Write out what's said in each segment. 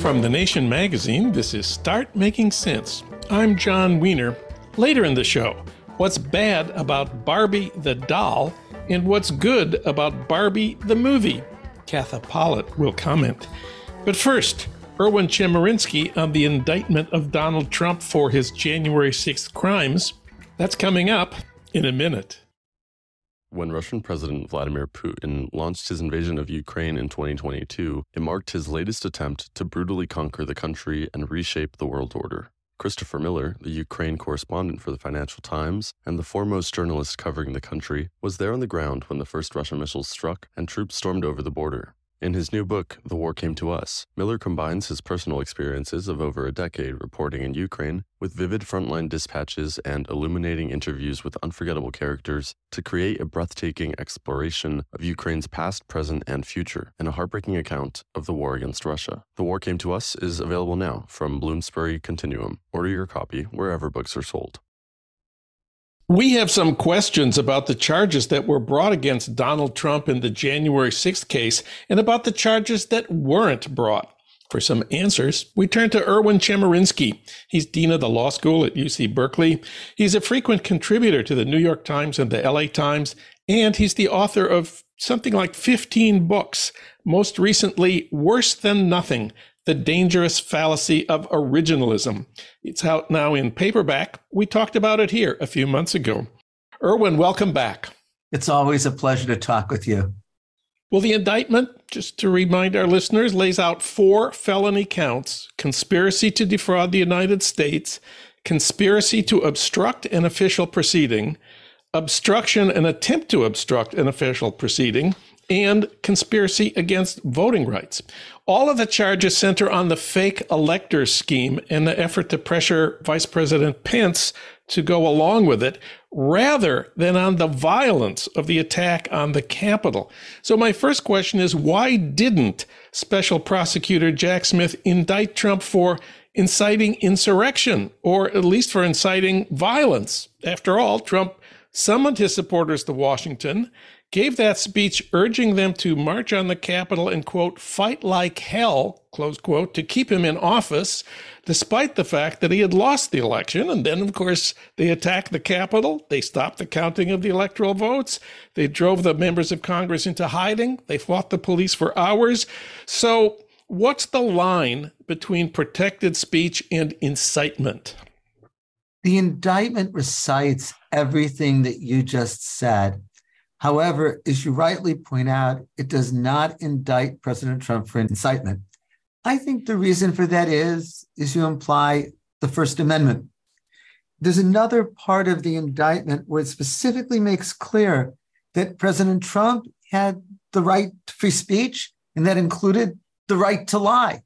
From The Nation magazine, this is Start Making Sense. I'm Jon Wiener. Later in the show, what's bad about Barbie the doll and what's good about Barbie the movie. Katha Pollitt will comment. But first, Erwin Chemerinsky on the indictment of Donald Trump for his January 6th crimes. That's coming up in a minute. When Russian President Vladimir Putin launched his invasion of Ukraine in 2022, it marked his latest attempt to brutally conquer the country and reshape the world order. Christopher Miller, the Ukraine correspondent for the Financial Times and the foremost journalist covering the country, was there on the ground when the first Russian missiles struck and troops stormed over the border. In his new book, The War Came to Us, Miller combines his personal experiences of over a decade reporting in Ukraine with vivid frontline dispatches and illuminating interviews with unforgettable characters to create a breathtaking exploration of Ukraine's past, present, and future, and a heartbreaking account of the war against Russia. The War Came to Us is available now from Bloomsbury Continuum. Order your copy wherever books are sold. We have some questions about the charges that were brought against Donald Trump in the January 6th case and about the charges that weren't brought. For some answers, we turn to Erwin Chemerinsky. He's dean of the law school at UC Berkeley. He's a frequent contributor to the New York Times and the LA Times, and he's the author of something like 15 books, most recently, Worse Than Nothing the Dangerous Fallacy of Originalism. It's out now in paperback. We talked about it here a few months ago. Erwin, welcome back. It's always a pleasure to talk with you. Well, the indictment, just to remind our listeners, lays out four felony counts conspiracy to defraud the United States, conspiracy to obstruct an official proceeding, obstruction and attempt to obstruct an official proceeding, and conspiracy against voting rights. All of the charges center on the fake elector scheme and the effort to pressure Vice President Pence to go along with it rather than on the violence of the attack on the Capitol. So, my first question is why didn't Special Prosecutor Jack Smith indict Trump for inciting insurrection or at least for inciting violence? After all, Trump summoned his supporters to Washington gave that speech urging them to march on the Capitol and, quote, fight like hell, close quote, to keep him in office, despite the fact that he had lost the election. And then, of course, they attacked the Capitol. They stopped the counting of the electoral votes. They drove the members of Congress into hiding. They fought the police for hours. So, what's the line between protected speech and incitement? The indictment recites everything that you just said However, as you rightly point out, it does not indict President Trump for incitement. I think the reason for that is, is you imply the First Amendment. There's another part of the indictment where it specifically makes clear that President Trump had the right to free speech, and that included the right to lie.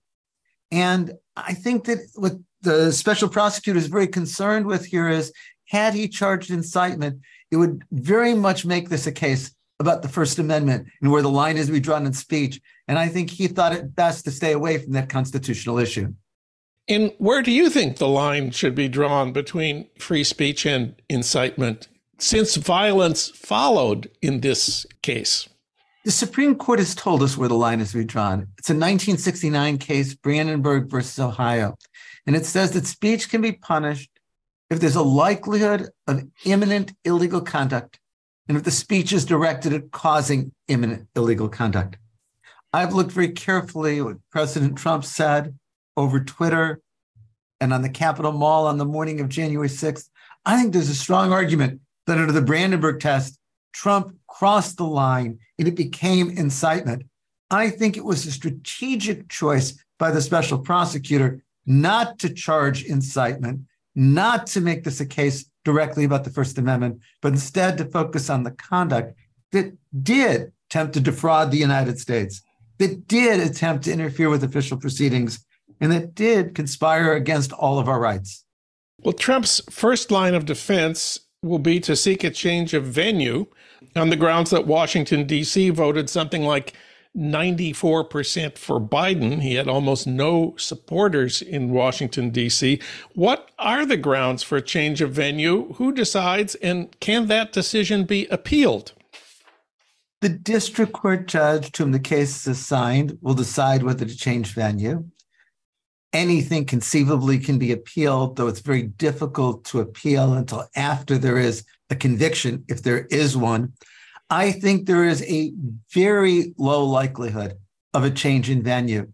And I think that what the special prosecutor is very concerned with here is had he charged incitement, it would very much make this a case about the First Amendment and where the line is to be drawn in speech. And I think he thought it best to stay away from that constitutional issue. And where do you think the line should be drawn between free speech and incitement, since violence followed in this case? The Supreme Court has told us where the line is to be drawn. It's a 1969 case, Brandenburg versus Ohio. And it says that speech can be punished if there's a likelihood of imminent illegal conduct, and if the speech is directed at causing imminent illegal conduct. I've looked very carefully what President Trump said over Twitter and on the Capitol Mall on the morning of January 6th. I think there's a strong argument that under the Brandenburg test, Trump crossed the line and it became incitement. I think it was a strategic choice by the special prosecutor not to charge incitement not to make this a case directly about the First Amendment, but instead to focus on the conduct that did attempt to defraud the United States, that did attempt to interfere with official proceedings, and that did conspire against all of our rights. Well, Trump's first line of defense will be to seek a change of venue on the grounds that Washington, D.C. voted something like 94% for Biden. He had almost no supporters in Washington, D.C. What are the grounds for a change of venue? Who decides? And can that decision be appealed? The district court judge to whom the case is assigned will decide whether to change venue. anything conceivably can be appealed, though it's very difficult to appeal until after there is a conviction, if there is one. I think there is a very low likelihood of a change in venue.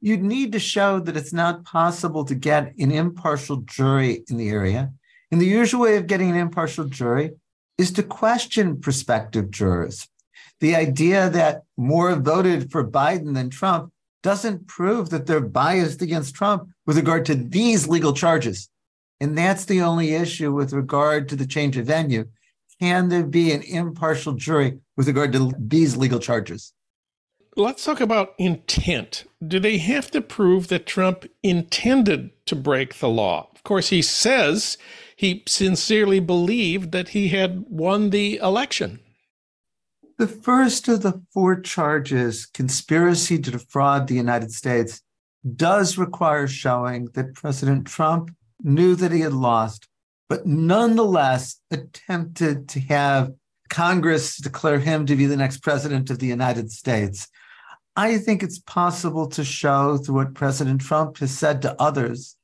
You'd need to show that it's not possible to get an impartial jury in the area. And the usual way of getting an impartial jury is to question prospective jurors. The idea that more voted for Biden than Trump doesn't prove that they're biased against Trump with regard to these legal charges. And that's the only issue with regard to the change of venue. Can there be an impartial jury with regard to these legal charges? Let's talk about intent. Do they have to prove that Trump intended to break the law? Of course, he says he sincerely believed that he had won the election. The first of the four charges, conspiracy to defraud the United States, does require showing that President Trump knew that he had lost, but nonetheless attempted to have Congress declare him to be the next president of the United States. I think it's possible to show through what President Trump has said to others,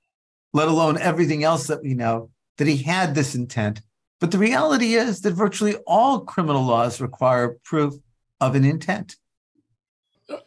let alone everything else that we know, that he had this intent but the reality is that virtually all criminal laws require proof of an intent.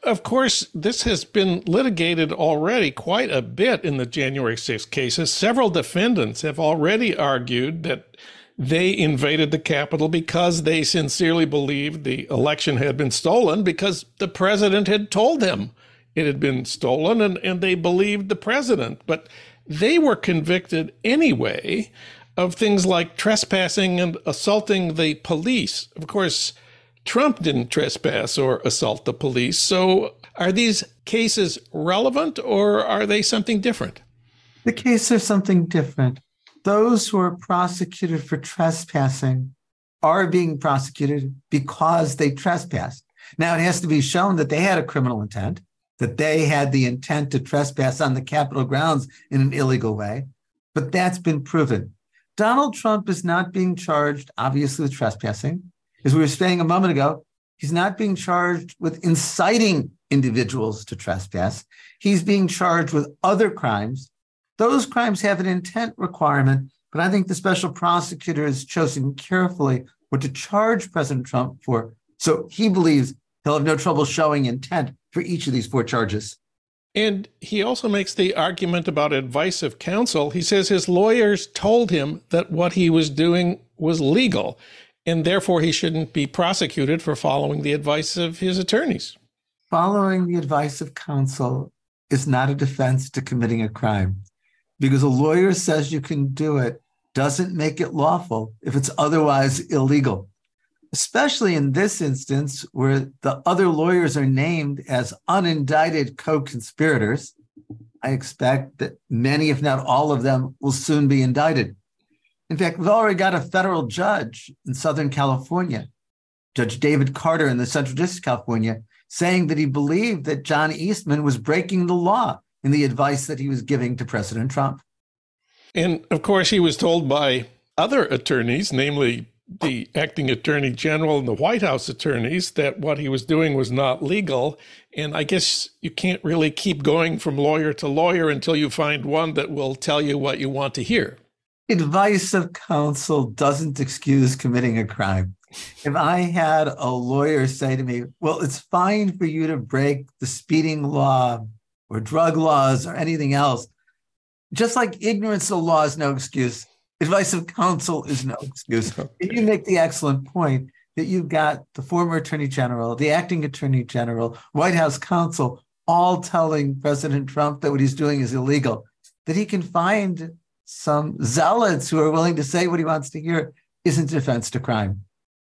Of course, this has been litigated already quite a bit in the January 6 cases. Several defendants have already argued that they invaded the Capitol because they sincerely believed the election had been stolen because the president had told them it had been stolen and, and they believed the president. But they were convicted anyway of things like trespassing and assaulting the police. Of course, Trump didn't trespass or assault the police. So are these cases relevant or are they something different? The case is something different. Those who are prosecuted for trespassing are being prosecuted because they trespassed. Now, it has to be shown that they had a criminal intent, that they had the intent to trespass on the Capitol grounds in an illegal way, but that's been proven. Donald Trump is not being charged, obviously, with trespassing. As we were saying a moment ago, he's not being charged with inciting individuals to trespass. He's being charged with other crimes. Those crimes have an intent requirement, but I think the special prosecutor has chosen carefully what to charge President Trump for. So he believes he'll have no trouble showing intent for each of these four charges. And he also makes the argument about advice of counsel. He says his lawyers told him that what he was doing was legal, and therefore he shouldn't be prosecuted for following the advice of his attorneys. Following the advice of counsel is not a defense to committing a crime because a lawyer says you can do it doesn't make it lawful if it's otherwise illegal especially in this instance where the other lawyers are named as unindicted co conspirators. I expect that many, if not all of them, will soon be indicted. In fact, we've already got a federal judge in Southern California, Judge David Carter in the Central District of California, saying that he believed that John Eastman was breaking the law in the advice that he was giving to President Trump. And of course, he was told by other attorneys, namely the acting attorney general and the White House attorneys that what he was doing was not legal. And I guess you can't really keep going from lawyer to lawyer until you find one that will tell you what you want to hear. Advice of counsel doesn't excuse committing a crime. If I had a lawyer say to me, well, it's fine for you to break the speeding law or drug laws or anything else, just like ignorance of law is no excuse, advice of counsel is no excuse. You make the excellent point that you've got the former attorney general, the acting attorney general, White House counsel, all telling President Trump that what he's doing is illegal, that he can find some zealots who are willing to say what he wants to hear isn't defense to crime.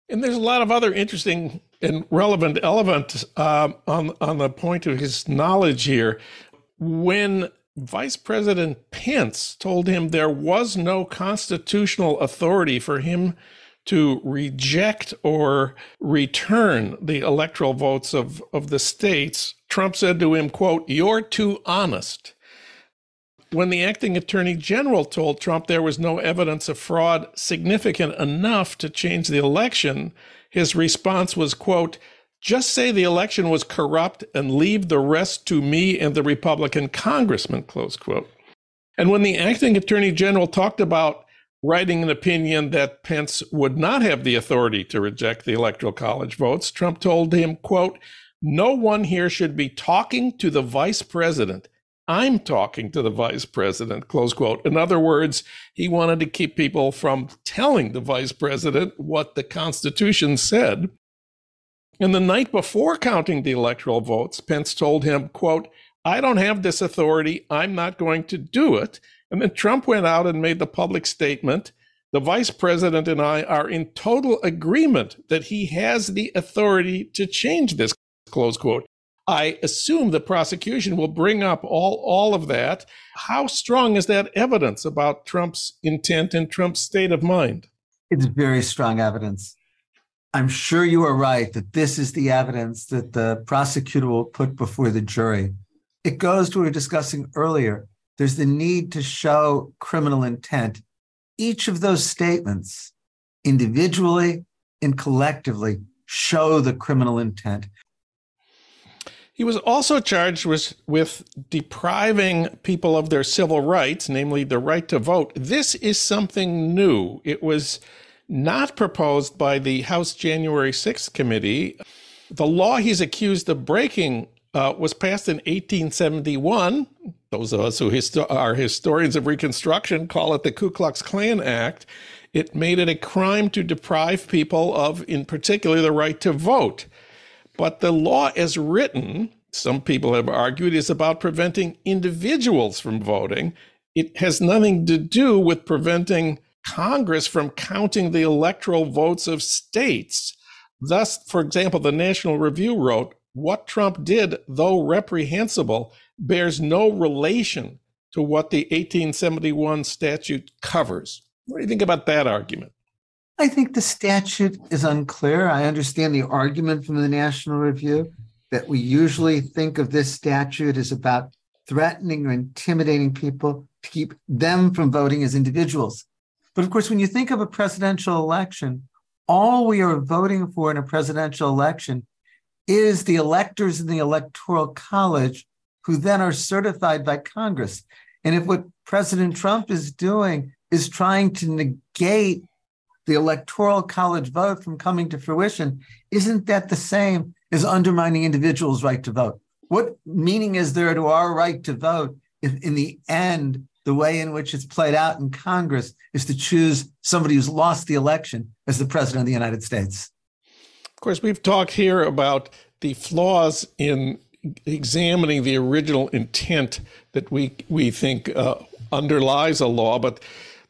And there's a lot of other interesting and relevant elements um, on on the point of his knowledge here. When Vice President Pence told him there was no constitutional authority for him to reject or return the electoral votes of, of the states. Trump said to him, quote, You're too honest. When the acting attorney general told Trump there was no evidence of fraud significant enough to change the election, his response was, quote, Just say the election was corrupt and leave the rest to me and the Republican congressman, close quote. And when the acting attorney general talked about writing an opinion that Pence would not have the authority to reject the electoral college votes, Trump told him, quote, no one here should be talking to the vice president. I'm talking to the vice president, close quote. In other words, he wanted to keep people from telling the vice president what the Constitution said. And the night before counting the electoral votes, Pence told him, quote, I don't have this authority. I'm not going to do it. And then Trump went out and made the public statement. The vice president and I are in total agreement that he has the authority to change this, close quote. I assume the prosecution will bring up all, all of that. How strong is that evidence about Trump's intent and Trump's state of mind? It's very strong evidence. I'm sure you are right that this is the evidence that the prosecutor will put before the jury. It goes to what we were discussing earlier. There's the need to show criminal intent. Each of those statements, individually and collectively, show the criminal intent. He was also charged with, with depriving people of their civil rights, namely the right to vote. This is something new. It was not proposed by the House January 6th committee. The law he's accused of breaking uh, was passed in 1871. Those of us who histo- are historians of Reconstruction call it the Ku Klux Klan Act. It made it a crime to deprive people of, in particular, the right to vote. But the law, as written, some people have argued, is about preventing individuals from voting. It has nothing to do with preventing Congress from counting the electoral votes of states. Thus, for example, the National Review wrote, What Trump did, though reprehensible, bears no relation to what the 1871 statute covers. What do you think about that argument? I think the statute is unclear. I understand the argument from the National Review that we usually think of this statute as about threatening or intimidating people to keep them from voting as individuals. But of course, when you think of a presidential election, all we are voting for in a presidential election is the electors in the electoral college who then are certified by Congress. And if what President Trump is doing is trying to negate the electoral college vote from coming to fruition, isn't that the same as undermining individuals' right to vote? What meaning is there to our right to vote if in the end the way in which it's played out in Congress is to choose somebody who's lost the election as the president of the United States. Of course, we've talked here about the flaws in examining the original intent that we we think uh, underlies a law, but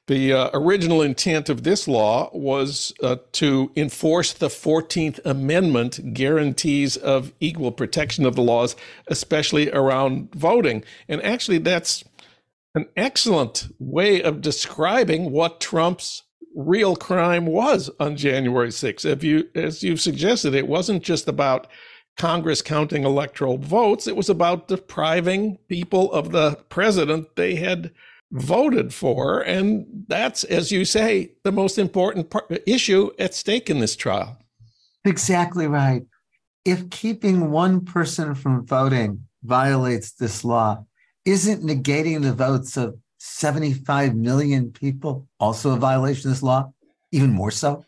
the uh, original intent of this law was uh, to enforce the 14th Amendment guarantees of equal protection of the laws, especially around voting. And actually, that's an excellent way of describing what Trump's real crime was on January 6th. If you, as you've suggested, it wasn't just about Congress counting electoral votes, it was about depriving people of the president they had voted for. And that's, as you say, the most important part, issue at stake in this trial. Exactly right. If keeping one person from voting violates this law, isn't negating the votes of 75 million people also a violation of this law? Even more so?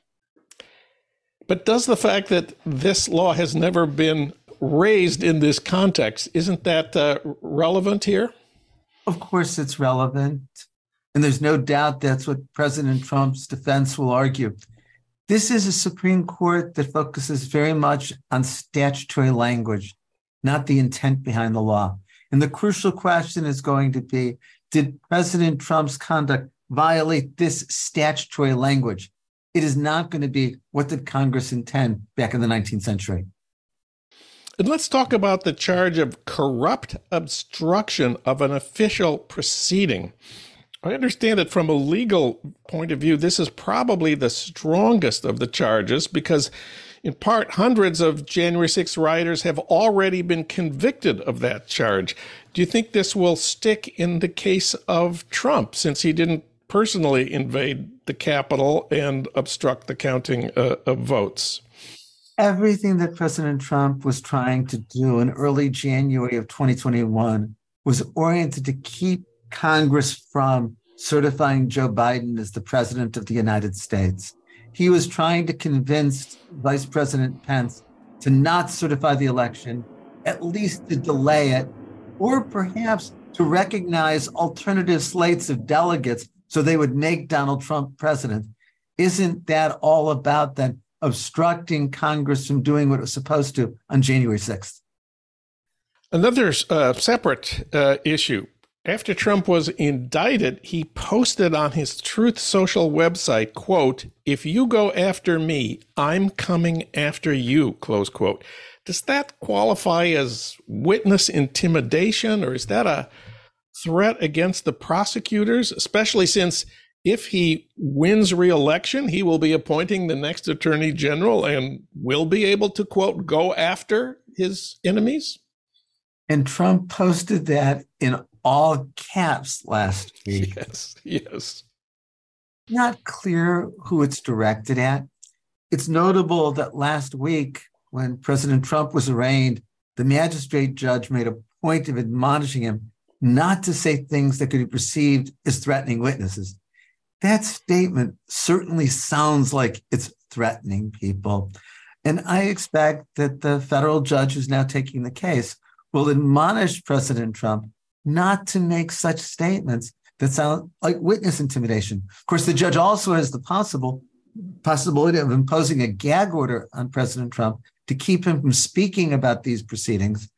But does the fact that this law has never been raised in this context, isn't that uh, relevant here? Of course, it's relevant. And there's no doubt that's what President Trump's defense will argue. This is a Supreme Court that focuses very much on statutory language, not the intent behind the law. And the crucial question is going to be Did President Trump's conduct violate this statutory language? It is not going to be what did Congress intend back in the 19th century. And let's talk about the charge of corrupt obstruction of an official proceeding. I understand that from a legal point of view, this is probably the strongest of the charges because, in part, hundreds of January 6 rioters have already been convicted of that charge. Do you think this will stick in the case of Trump since he didn't personally invade the Capitol and obstruct the counting uh, of votes? Everything that President Trump was trying to do in early January of 2021 was oriented to keep Congress from certifying Joe Biden as the president of the United States. He was trying to convince Vice President Pence to not certify the election, at least to delay it, or perhaps to recognize alternative slates of delegates so they would make Donald Trump president. Isn't that all about then obstructing Congress from doing what it was supposed to on January 6th? Another uh, separate uh, issue. After Trump was indicted, he posted on his Truth Social website, quote, if you go after me, I'm coming after you, close quote. Does that qualify as witness intimidation or is that a threat against the prosecutors, especially since if he wins re-election, he will be appointing the next attorney general and will be able to quote go after his enemies. And Trump posted that in all caps last week. Yes, yes. Not clear who it's directed at. It's notable that last week, when President Trump was arraigned, the magistrate judge made a point of admonishing him not to say things that could be perceived as threatening witnesses that statement certainly sounds like it's threatening people. And I expect that the federal judge who's now taking the case will admonish President Trump not to make such statements that sound like witness intimidation. Of course, the judge also has the possible possibility of imposing a gag order on President Trump to keep him from speaking about these proceedings.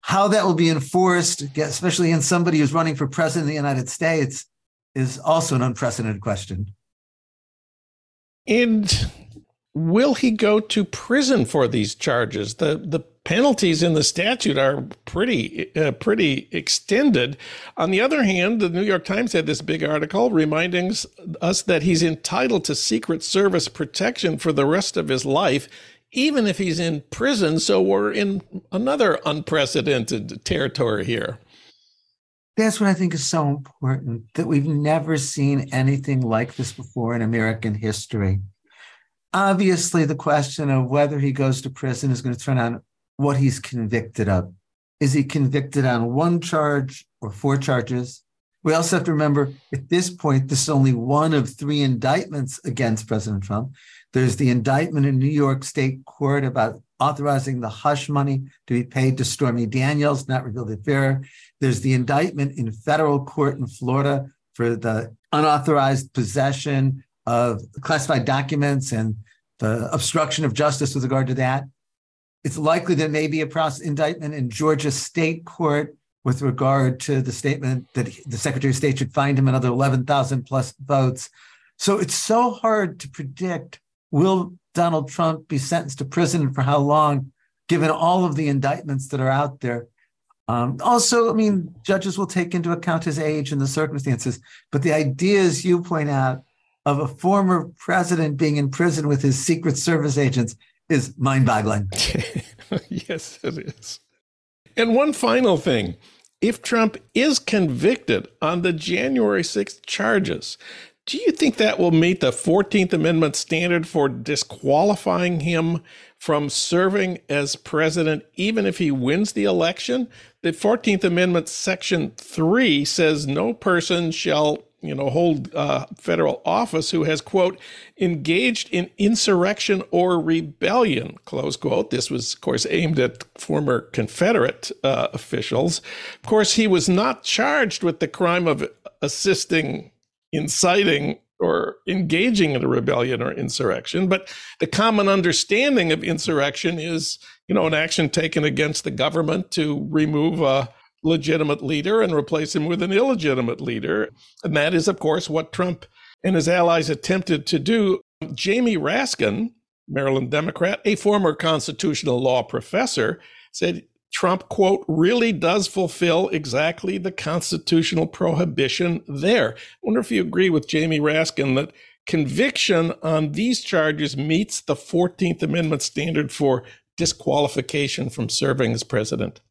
How that will be enforced, especially in somebody who's running for president of the United States, is also an unprecedented question. And will he go to prison for these charges? The the penalties in the statute are pretty uh, pretty extended. On the other hand, the New York Times had this big article reminding us that he's entitled to Secret Service protection for the rest of his life, even if he's in prison. So we're in another unprecedented territory here that's what I think is so important that we've never seen anything like this before in American history. Obviously, the question of whether he goes to prison is going to turn on what he's convicted of. Is he convicted on one charge or four charges? We also have to remember at this point, this is only one of three indictments against President Trump. There's the indictment in New York State Court about authorizing the hush money to be paid to Stormy Daniels, not revealed the affair. There's the indictment in federal court in Florida for the unauthorized possession of classified documents and the obstruction of justice with regard to that. It's likely there may be a process indictment in Georgia state court with regard to the statement that the Secretary of State should find him another 11,000 plus votes. So it's so hard to predict will Donald Trump be sentenced to prison for how long, given all of the indictments that are out there? Um, also, I mean, judges will take into account his age and the circumstances, but the ideas you point out of a former president being in prison with his Secret Service agents is mind boggling. yes, it is. And one final thing if Trump is convicted on the January 6th charges, do you think that will meet the 14th Amendment standard for disqualifying him from serving as president, even if he wins the election? The 14th Amendment, Section 3 says no person shall you know, hold uh, federal office who has, quote, engaged in insurrection or rebellion, close quote. This was, of course, aimed at former Confederate uh, officials. Of course, he was not charged with the crime of assisting inciting or engaging in a rebellion or insurrection. But the common understanding of insurrection is, you know, an action taken against the government to remove a legitimate leader and replace him with an illegitimate leader. And that is, of course, what Trump and his allies attempted to do. Jamie Raskin, Maryland Democrat, a former constitutional law professor, said Trump, quote, really does fulfill exactly the constitutional prohibition there. I wonder if you agree with Jamie Raskin that conviction on these charges meets the 14th Amendment standard for disqualification from serving as president.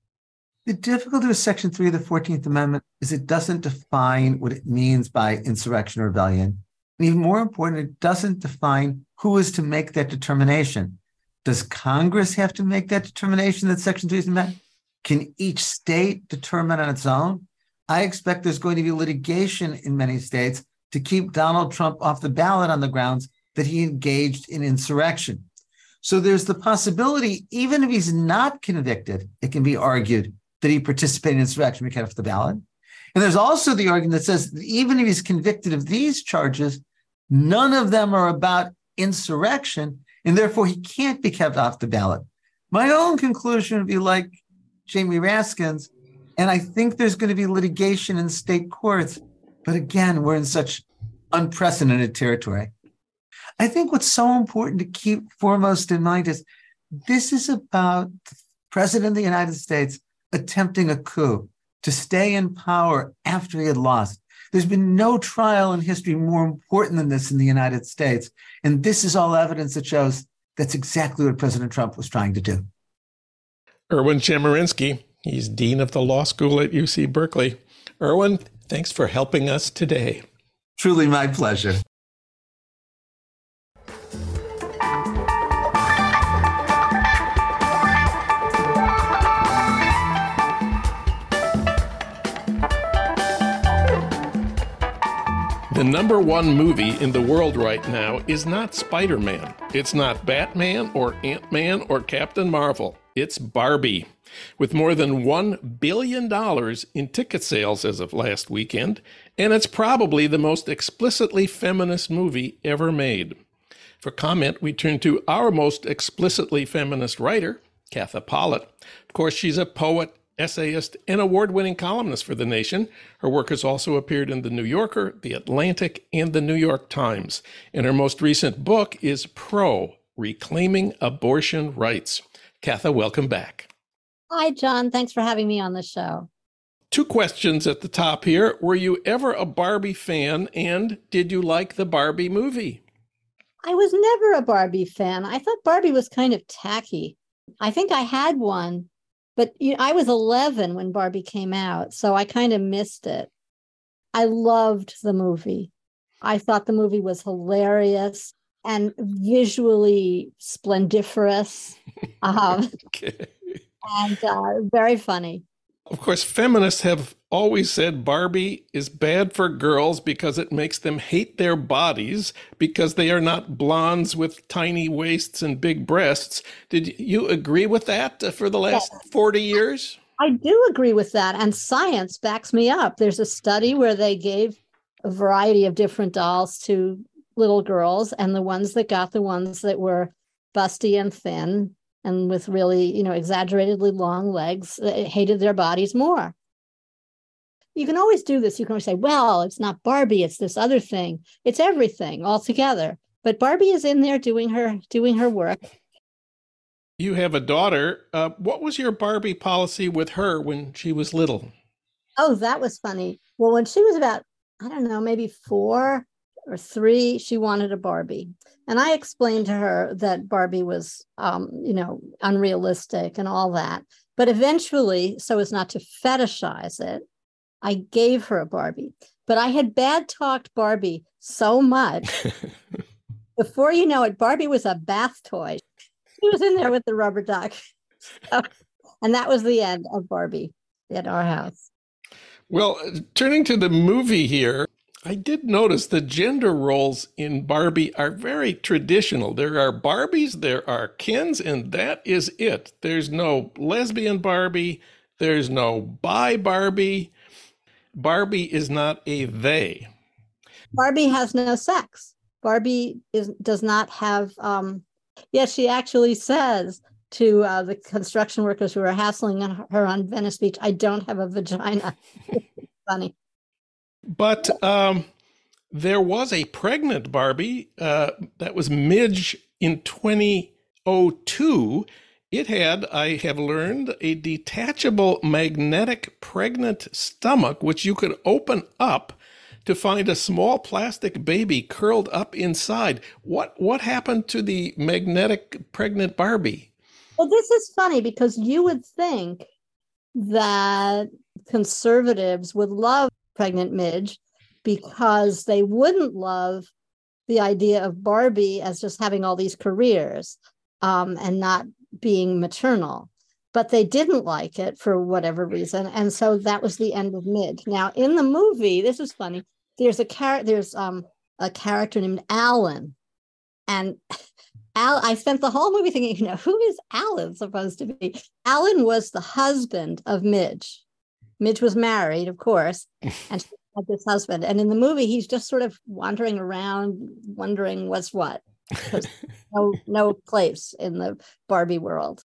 The difficulty with Section 3 of the 14th Amendment is it doesn't define what it means by insurrection or rebellion. And even more important, it doesn't define who is to make that determination. Does Congress have to make that determination that Section 3 is met? Can each state determine on its own? I expect there's going to be litigation in many states to keep Donald Trump off the ballot on the grounds that he engaged in insurrection. So there's the possibility, even if he's not convicted, it can be argued that he participated in insurrection, we get off the ballot. And there's also the argument that says that even if he's convicted of these charges, none of them are about insurrection, and therefore he can't be kept off the ballot. My own conclusion would be like Jamie Raskin's, and I think there's going to be litigation in state courts. But again, we're in such unprecedented territory. I think what's so important to keep foremost in mind is this is about the President of the United States attempting a coup to stay in power after he had lost. There's been no trial in history more important than this in the United States. And this is all evidence that shows that's exactly what President Trump was trying to do. Erwin Chemerinsky, he's Dean of the Law School at UC Berkeley. Erwin, thanks for helping us today. Truly my pleasure. The number one movie in the world right now is not Spider Man. It's not Batman or Ant Man or Captain Marvel. It's Barbie. With more than $1 billion in ticket sales as of last weekend, and it's probably the most explicitly feminist movie ever made. For comment, we turn to our most explicitly feminist writer, Katha Pollitt. Of course, she's a poet, essayist, and award winning columnist for The Nation. Her work has also appeared in The New Yorker, The Atlantic, and The New York Times. And her most recent book is Pro Reclaiming Abortion Rights. Katha, welcome back. Hi, Jon. Thanks for having me on the show. Two questions at the top here. Were you ever a Barbie fan, and did you like the Barbie movie? I was never a Barbie fan. I thought Barbie was kind of tacky. I think I had one but you know, I was 11 when Barbie came out, so I kind of missed it. I loved the movie. I thought the movie was hilarious and visually splendiferous um, okay. and uh, very funny. Of course, feminists have always said Barbie is bad for girls because it makes them hate their bodies because they are not blondes with tiny waists and big breasts. Did you agree with that for the last yes. 40 years? I do agree with that. And science backs me up. There's a study where they gave a variety of different dolls to little girls, and the ones that got the ones that were busty and thin and with really, you know, exaggeratedly long legs uh, hated their bodies more. You can always do this. You can always say, well, it's not Barbie, it's this other thing. It's everything all together. But Barbie is in there doing her doing her work. You have a daughter. Uh, what was your Barbie policy with her when she was little? Oh, that was funny. Well, when she was about, I don't know, maybe four or three, she wanted a Barbie. And I explained to her that Barbie was, um, you know, unrealistic and all that. But eventually, so as not to fetishize it, I gave her a Barbie. But I had bad talked Barbie so much. Before you know it, Barbie was a bath toy. She was in there with the rubber duck. So, and that was the end of Barbie at our house. Well, turning to the movie here, I did notice the gender roles in Barbie are very traditional. There are Barbies, there are Kens, and that is it. There's no lesbian Barbie, there's no bi Barbie. Barbie is not a they. Barbie has no sex. Barbie is does not have um yes, she actually says to uh, the construction workers who are hassling her on Venice Beach, I don't have a vagina. Funny. But um, there was a pregnant Barbie uh, that was Midge in 2002. It had, I have learned, a detachable magnetic pregnant stomach, which you could open up to find a small plastic baby curled up inside. What what happened to the magnetic pregnant Barbie? Well, this is funny because you would think that conservatives would love pregnant Midge because they wouldn't love the idea of Barbie as just having all these careers. um, and not being maternal. But they didn't like it for whatever reason, and so that was the end of Midge. Now, in the movie, this is funny. There's a character. There's um, a character named Alan, and Al. I spent the whole movie thinking, you know, who is Alan supposed to be? Alan was the husband of Midge. Midge was married, of course, and she had this husband. And in the movie, he's just sort of wandering around, wondering what's what. no, no place in the Barbie world.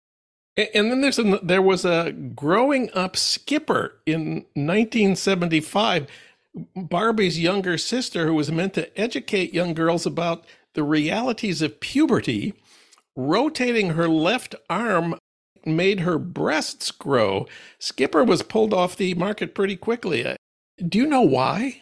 And then there's a, there was a growing up skipper in 1975, Barbie's younger sister, who was meant to educate young girls about the realities of puberty. Rotating her left arm made her breasts grow. Skipper was pulled off the market pretty quickly. Do you know why?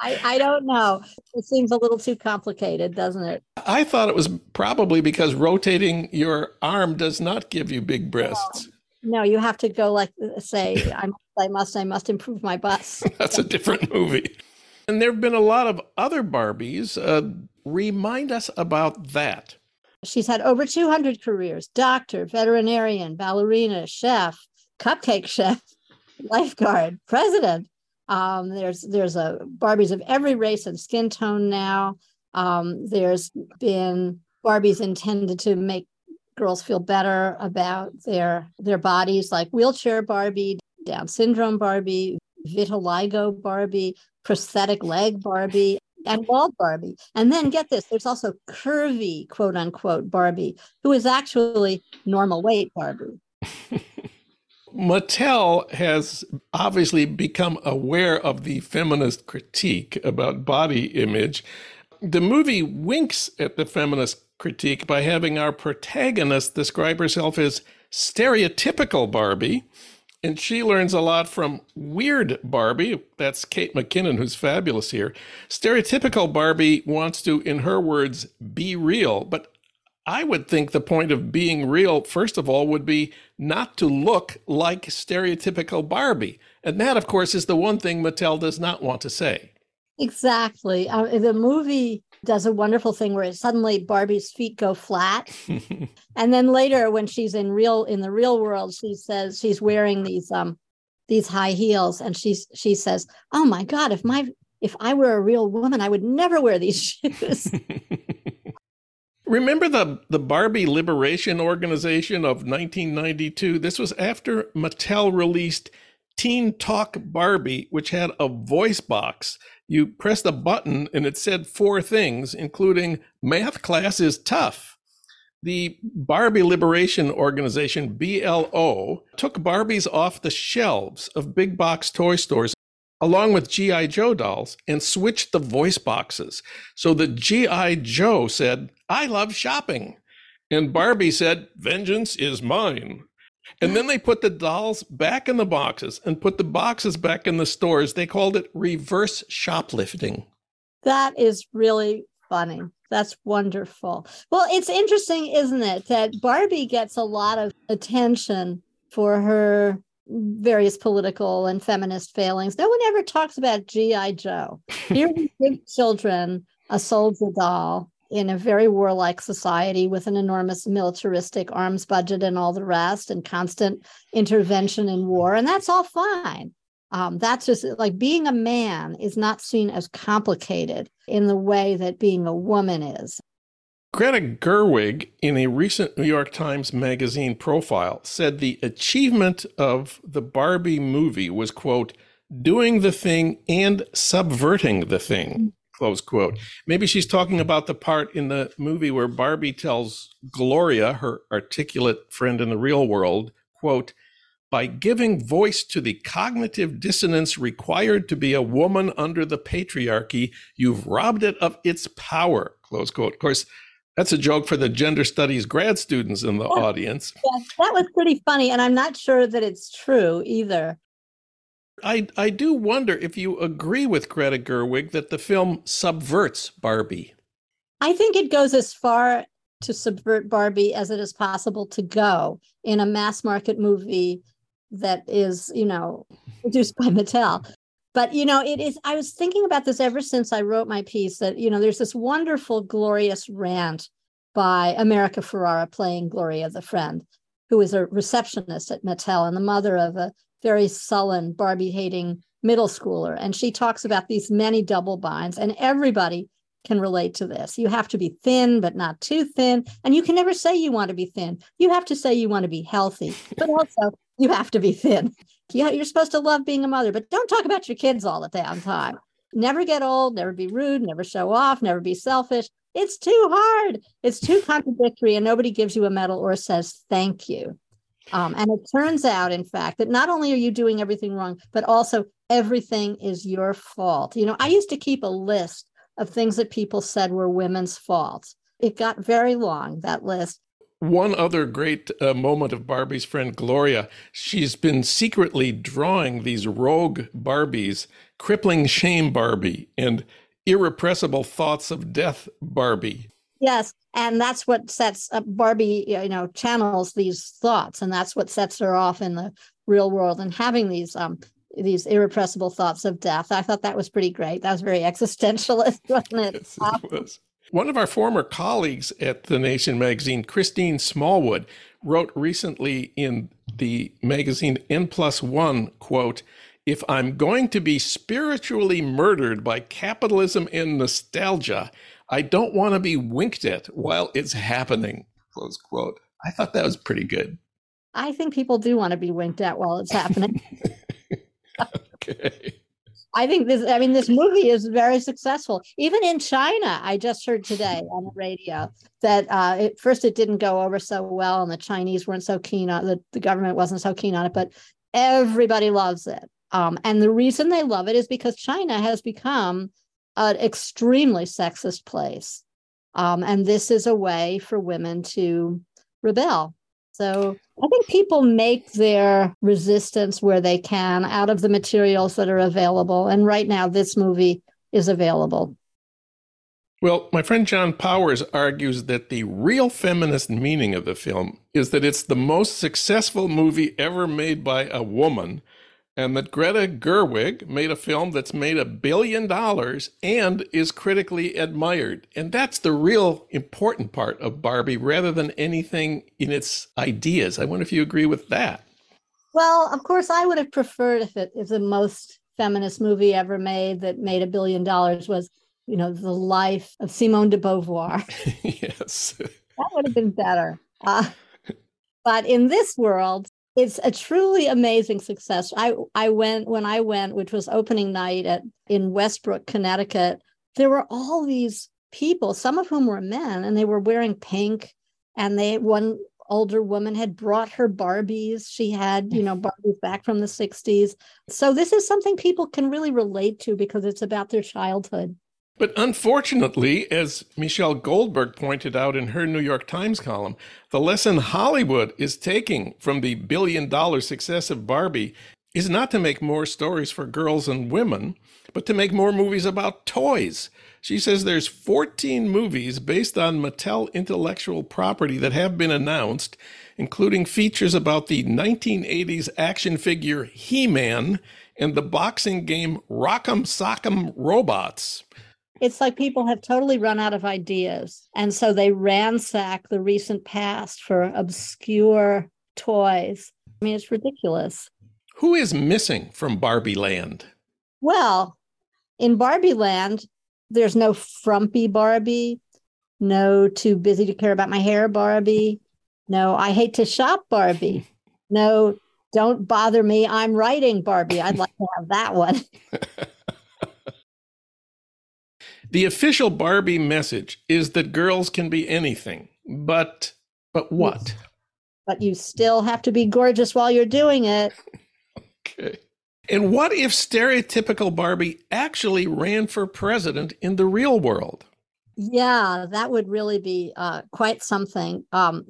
I, I don't know. It seems a little too complicated, doesn't it? I thought it was probably because rotating your arm does not give you big breasts. No, no you have to go like say, I must, I must, I must improve my bust. That's a different movie. And there have been a lot of other Barbies. Uh, remind us about that. She's had over 200 careers doctor, veterinarian, ballerina, chef, cupcake chef, lifeguard, president, um, there's there's a Barbies of every race and skin tone now. Um, there's been Barbies intended to make girls feel better about their their bodies, like wheelchair Barbie, Down syndrome Barbie, vitiligo Barbie, prosthetic leg Barbie, and bald Barbie. And then get this, there's also curvy quote unquote Barbie, who is actually normal weight Barbie. Mattel has obviously become aware of the feminist critique about body image. The movie winks at the feminist critique by having our protagonist describe herself as stereotypical Barbie. And she learns a lot from Weird Barbie. That's Kate McKinnon, who's fabulous here. Stereotypical Barbie wants to, in her words, be real, but I would think the point of being real, first of all, would be not to look like stereotypical Barbie. And that, of course, is the one thing Mattel does not want to say. Exactly. Uh, the movie does a wonderful thing where suddenly Barbie's feet go flat. and then later when she's in real in the real world, she says she's wearing these um these high heels and she's she says, "Oh my god, if my if I were a real woman, I would never wear these shoes." Remember the, the Barbie Liberation Organization of 1992? This was after Mattel released Teen Talk Barbie, which had a voice box. You pressed a button and it said four things, including math class is tough. The Barbie Liberation Organization, BLO, took Barbies off the shelves of big box toy stores along with G.I. Joe dolls and switched the voice boxes. So the G.I. Joe said, I love shopping. And Barbie said, Vengeance is mine. And then they put the dolls back in the boxes and put the boxes back in the stores. They called it reverse shoplifting. That is really funny. That's wonderful. Well, it's interesting, isn't it, that Barbie gets a lot of attention for her various political and feminist failings. No one ever talks about G.I. Joe. Here we give children a soldier doll in a very warlike society with an enormous militaristic arms budget and all the rest and constant intervention in war. And that's all fine. Um, that's just like being a man is not seen as complicated in the way that being a woman is. Greta Gerwig, in a recent New York Times Magazine profile, said the achievement of the Barbie movie was, quote, doing the thing and subverting the thing, close quote. Maybe she's talking about the part in the movie where Barbie tells Gloria, her articulate friend in the real world, quote, by giving voice to the cognitive dissonance required to be a woman under the patriarchy, you've robbed it of its power, close quote. Of course, that's a joke for the gender studies grad students in the yeah. audience. Yeah, that was pretty funny. And I'm not sure that it's true either. I, I do wonder if you agree with Greta Gerwig that the film subverts Barbie. I think it goes as far to subvert Barbie as it is possible to go in a mass market movie that is, you know, produced by Mattel but you know it is i was thinking about this ever since i wrote my piece that you know there's this wonderful glorious rant by America Ferrera playing Gloria the friend, who is a receptionist at Mattel and the mother of a very sullen, Barbie hating middle schooler. And she talks about these many double binds, and everybody can relate to this. You have to be thin, but not too thin. And you can never say you want to be thin. You have to say you want to be healthy, but also you have to be thin. You're supposed to love being a mother, but don't talk about your kids all the damn time. Never get old, never be rude, never show off, never be selfish. It's too hard. It's too contradictory, and nobody gives you a medal or says thank you. Um, and it turns out, in fact, that not only are you doing everything wrong, but also everything is your fault. You know, I used to keep a list of things that people said were women's faults. It got very long, that list. One other great uh, moment of Barbie's friend Gloria, she's been secretly drawing these rogue Barbies, crippling shame Barbie and irrepressible thoughts of death Barbie. Yes, and that's what sets up Barbie, you know, channels these thoughts, and that's what sets her off in the real world and having these um these irrepressible thoughts of death. I thought that was pretty great. That was very existentialist, wasn't it? Yes, it was. One of our former colleagues at The Nation magazine, Christine Smallwood, wrote recently in the magazine N plus one, quote, if I'm going to be spiritually murdered by capitalism and nostalgia, I don't want to be winked at while it's happening. Close quote. I thought that was pretty good. I think people do want to be winked at while it's happening. okay. I think this, I mean, this movie is very successful. Even in China, I just heard today on the radio that uh, at first it didn't go over so well and the Chinese weren't so keen on it, the government wasn't so keen on it, but everybody loves it. Um, and the reason they love it is because China has become an extremely sexist place. Um, and this is a way for women to rebel. So I think people make their resistance where they can out of the materials that are available. And right now, this movie is available. Well, my friend John Powers argues that the real feminist meaning of the film is that it's the most successful movie ever made by a woman and that Greta Gerwig made a film that's made a billion dollars and is critically admired. And that's the real important part of Barbie rather than anything in its ideas. I wonder if you agree with that. Well, of course, I would have preferred if it if the most feminist movie ever made that made a billion dollars was, you know, the life of Simone de Beauvoir. yes. that would have been better. Uh, but in this world, it's a truly amazing success. I I went when I went, which was opening night at in Westbrook, Connecticut. There were all these people, some of whom were men, and they were wearing pink. And they one older woman had brought her Barbies. She had, you know, Barbies back from the 60s. So this is something people can really relate to because it's about their childhood. But unfortunately, as Michelle Goldberg pointed out in her New York Times column, the lesson Hollywood is taking from the billion dollar success of Barbie is not to make more stories for girls and women, but to make more movies about toys. She says there's 14 movies based on Mattel intellectual property that have been announced, including features about the 1980s action figure He-Man and the boxing game Rock'em Sock'em Robots it's like people have totally run out of ideas. And so they ransack the recent past for obscure toys. I mean, it's ridiculous. Who is missing from Barbie Land? Well, in Barbie Land, there's no frumpy Barbie, no too busy to care about my hair Barbie, no I hate to shop Barbie, no don't bother me, I'm writing Barbie. I'd like to have that one. The official Barbie message is that girls can be anything, but but what? But you still have to be gorgeous while you're doing it. okay. And what if stereotypical Barbie actually ran for president in the real world? Yeah, that would really be uh, quite something. Um,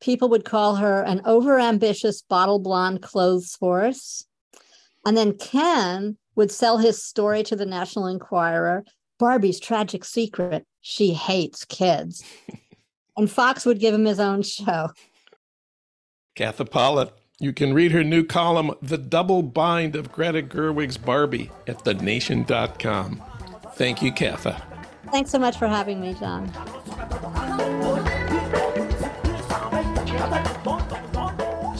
people would call her an overambitious bottle blonde clothes horse. And then Ken would sell his story to the National Enquirer Barbie's tragic secret she hates kids. and Fox would give him his own show. Katha Pollitt. You can read her new column, The Double Bind of Greta Gerwig's Barbie, at thenation.com. Thank you, Katha. Thanks so much for having me, Jon.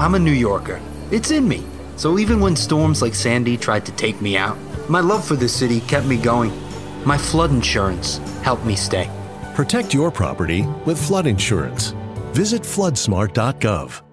I'm a New Yorker. It's in me. So even when storms like Sandy tried to take me out, my love for the city kept me going. My flood insurance helped me stay. Protect your property with flood insurance. Visit floodsmart.gov.